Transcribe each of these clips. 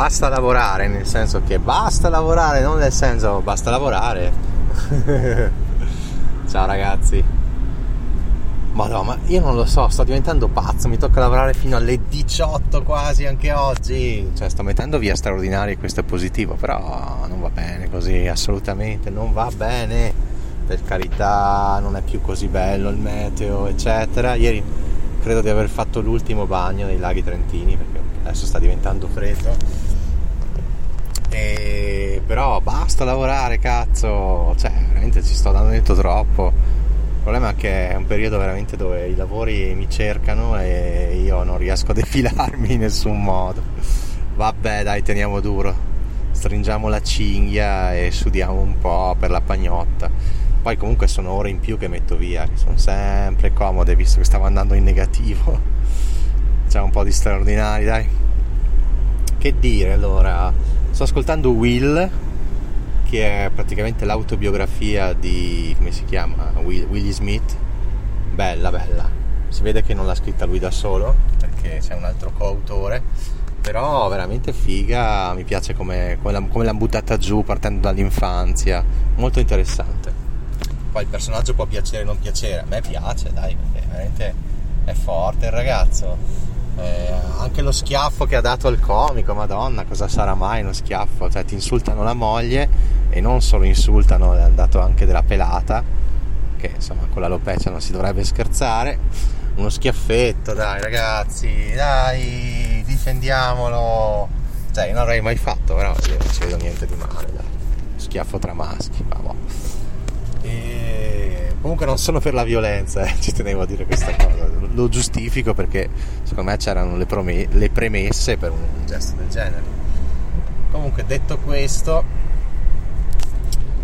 basta lavorare, nel senso che basta lavorare, non nel senso basta lavorare. Ciao ragazzi. Madonna, ma io non lo so, sto diventando pazzo, mi tocca lavorare fino alle 18 quasi anche oggi. Cioè, sto mettendo via straordinari, questo è positivo, però non va bene così, assolutamente, non va bene. Per carità, non è più così bello il meteo, eccetera. Ieri credo di aver fatto l'ultimo bagno nei laghi trentini, perché adesso sta diventando freddo. E... Però basta lavorare, cazzo, cioè, veramente ci sto dando dentro troppo. Il problema è che è un periodo veramente dove i lavori mi cercano e io non riesco a defilarmi in nessun modo. Vabbè, dai, teniamo duro. Stringiamo la cinghia e sudiamo un po' per la pagnotta. Poi comunque sono ore in più che metto via, che sono sempre comode visto che stavo andando in negativo. C'è un po' di straordinari, dai. Che dire allora? Sto ascoltando Will, che è praticamente l'autobiografia di come si chiama? Will, Willie Smith. Bella, bella. Si vede che non l'ha scritta lui da solo, perché c'è un altro coautore. Però veramente figa, mi piace come, come, l'ha, come l'ha buttata giù partendo dall'infanzia. Molto interessante. Poi il personaggio può piacere o non piacere, a me piace, dai, perché veramente è forte il ragazzo eh, anche lo schiaffo che ha dato al comico, madonna, cosa sarà mai uno schiaffo? Cioè ti insultano la moglie e non solo insultano, è dato anche della pelata, che insomma con la lopecia non si dovrebbe scherzare. Uno schiaffetto, dai ragazzi, dai, difendiamolo. Cioè, io non l'avrei mai fatto, però io non ci vedo niente di male, dai. Schiaffo tra maschi, ma boh. E comunque non sono per la violenza, eh, ci tenevo a dire questa cosa, lo giustifico perché secondo me c'erano le, prom- le premesse per un gesto del genere. Comunque detto questo,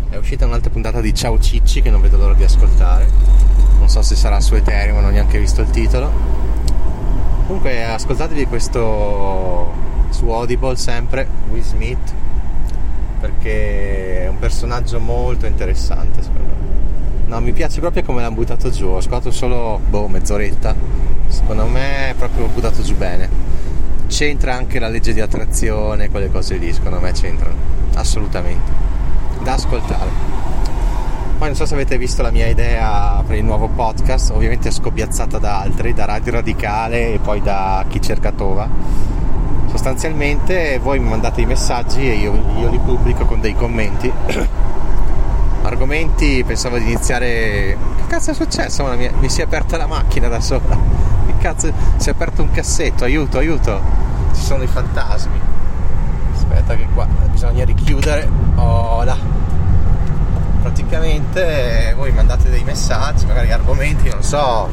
è uscita un'altra puntata di Ciao Cicci che non vedo l'ora di ascoltare. Non so se sarà su Ethereum, non ho neanche visto il titolo. Comunque ascoltatevi questo su Audible sempre, Will Smith, perché è un personaggio molto interessante secondo me. No, mi piace proprio come l'hanno buttato giù, ho ascoltato solo boh, mezz'oretta. Secondo me è proprio buttato giù bene. C'entra anche la legge di attrazione, quelle cose lì, secondo me c'entrano. Assolutamente. Da ascoltare. Poi non so se avete visto la mia idea per il nuovo podcast, ovviamente scoppiazzata da altri, da Radio Radicale e poi da Chi cerca Tova. Sostanzialmente voi mi mandate i messaggi e io, io li pubblico con dei commenti argomenti pensavo di iniziare che cazzo è successo? Mia... mi si è aperta la macchina da sola. Che cazzo si è aperto un cassetto aiuto aiuto. Ci sono i fantasmi. Aspetta che qua bisogna richiudere. Oh là praticamente voi mandate dei messaggi magari argomenti non so.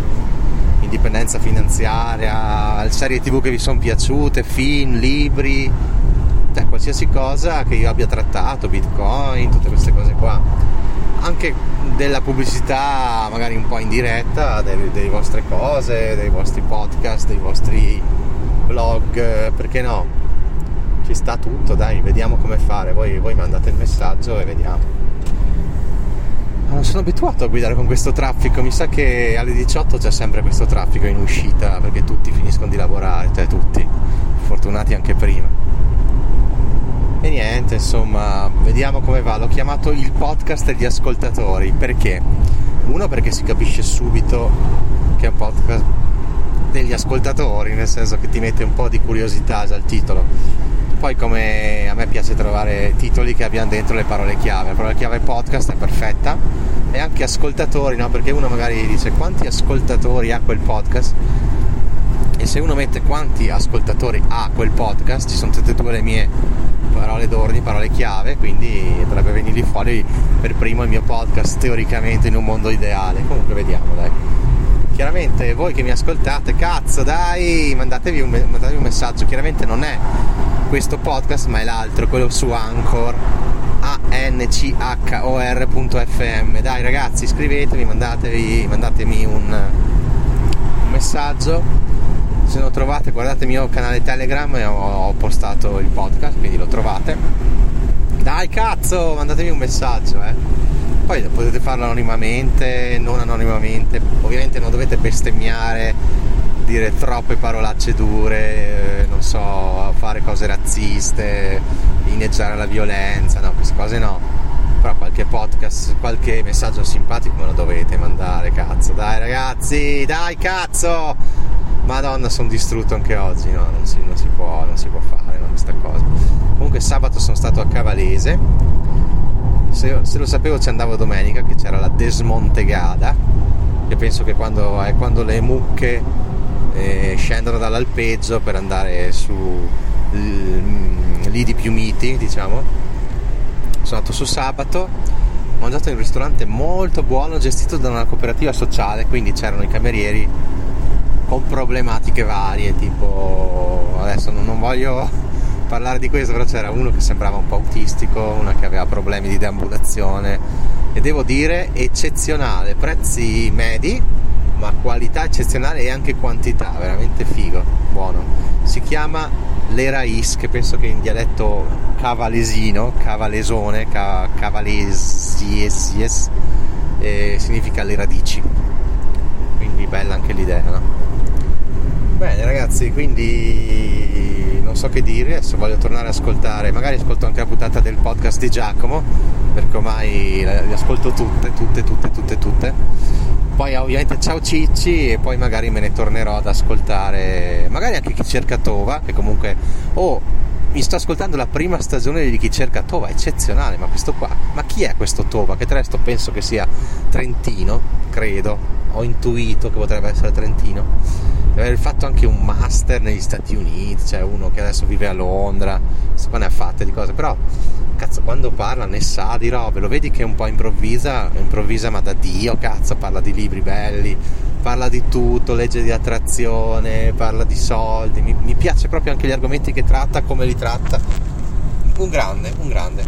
Indipendenza finanziaria serie tv che vi sono piaciute film libri cioè qualsiasi cosa che io abbia trattato bitcoin tutte queste cose qua anche della pubblicità magari un po' in diretta delle, vostre cose, dei vostri podcast, dei vostri blog, perché no? Ci sta tutto, dai, vediamo come fare, voi, voi mandate il messaggio e vediamo. Non sono abituato a guidare con questo traffico, mi sa che alle 18 c'è sempre questo traffico in uscita perché tutti finiscono di lavorare, cioè tutti, fortunati anche prima. E niente, insomma, vediamo come va. L'ho chiamato il podcast degli ascoltatori. Perché? Uno perché si capisce subito che è un podcast degli ascoltatori, nel senso che ti mette un po' di curiosità il titolo. Poi come a me piace trovare titoli che abbiano dentro le parole chiave. La parola chiave podcast è perfetta. E anche ascoltatori, no? Perché uno magari dice quanti ascoltatori ha quel podcast? E se uno mette quanti ascoltatori ha quel podcast, ci sono tutte e due le mie parole d'ordine, parole chiave, quindi dovrebbe venire fuori per primo il mio podcast teoricamente in un mondo ideale. Comunque vediamo, dai. Chiaramente voi che mi ascoltate, cazzo, dai, mandatevi un, mandatevi un messaggio. Chiaramente non è questo podcast, ma è l'altro, quello su Anchor anchor.fm. Dai ragazzi, iscrivetevi, mandatevi, mandatemi un, un messaggio se lo trovate guardate il mio canale Telegram e ho, ho postato il podcast, quindi lo trovate. Dai cazzo, mandatemi un messaggio, eh. Poi potete farlo anonimamente, non anonimamente, ovviamente non dovete bestemmiare, dire troppe parolacce dure, eh, non so, fare cose razziste, inneggiare alla violenza, no, queste cose no. Però qualche podcast, qualche messaggio simpatico me lo dovete mandare, cazzo. Dai ragazzi, dai cazzo! Madonna, sono distrutto anche oggi, no, non si, non si, può, non si può fare no, questa cosa. Comunque sabato sono stato a Cavalese, se, se lo sapevo ci andavo domenica che c'era la Desmontegada, che penso che quando, è quando le mucche eh, scendono dall'alpeggio per andare su lidi più miti, diciamo. Sono andato su sabato, ho mangiato in un ristorante molto buono gestito da una cooperativa sociale, quindi c'erano i camerieri con problematiche varie, tipo adesso non, non voglio parlare di questo, però c'era uno che sembrava un po' autistico, una che aveva problemi di deambulazione e devo dire eccezionale, prezzi medi ma qualità eccezionale e anche quantità, veramente figo, buono. Si chiama Lerais, che penso che in dialetto cavalesino, cavalesone, ca- cavalesies, eh, significa le radici. Quindi bella anche l'idea, no? Bene ragazzi, quindi non so che dire, adesso voglio tornare ad ascoltare, magari ascolto anche la puntata del podcast di Giacomo, perché ormai le ascolto tutte, tutte, tutte, tutte, tutte. Poi ovviamente ciao Cicci e poi magari me ne tornerò ad ascoltare magari anche chi cerca Tova che comunque oh mi sto ascoltando la prima stagione di chi cerca Tova eccezionale ma questo qua ma chi è questo Tova? Che tra l'altro penso che sia trentino credo ho intuito che potrebbe essere trentino deve aver fatto anche un master negli Stati Uniti cioè uno che adesso vive a Londra questo qua ne ha fatte di cose però cazzo quando parla ne sa di robe lo vedi che è un po' improvvisa improvvisa ma da Dio cazzo parla di libri belli parla di tutto legge di attrazione parla di soldi mi, mi piace proprio anche gli argomenti che tratta come li tratta. Un grande un grande.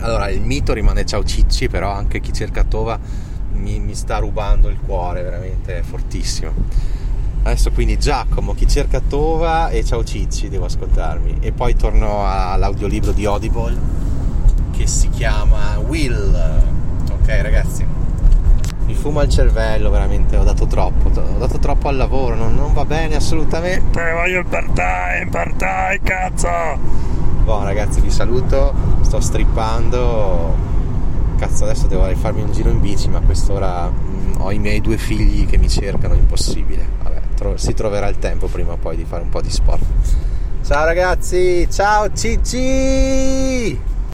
Allora il mito rimane ciao cicci però anche chi cerca Tova mi, mi sta rubando il cuore veramente fortissimo Adesso quindi Giacomo, chi cerca Tova e Ciao Cicci devo ascoltarmi. E poi torno all'audiolibro di Audible che si chiama Will. Ok ragazzi, mi fuma il cervello veramente, ho dato troppo, ho dato troppo al lavoro, non, non va bene assolutamente. Voglio il part-time, part-time, cazzo! Buon ragazzi, vi saluto, sto strippando. Cazzo, adesso devo rifarmi un giro in bici, ma a quest'ora mh, mm, ho i miei due figli che mi cercano, impossibile si troverà il tempo prima o poi di fare un po' di sport. Ciao ragazzi, ciao Cicci!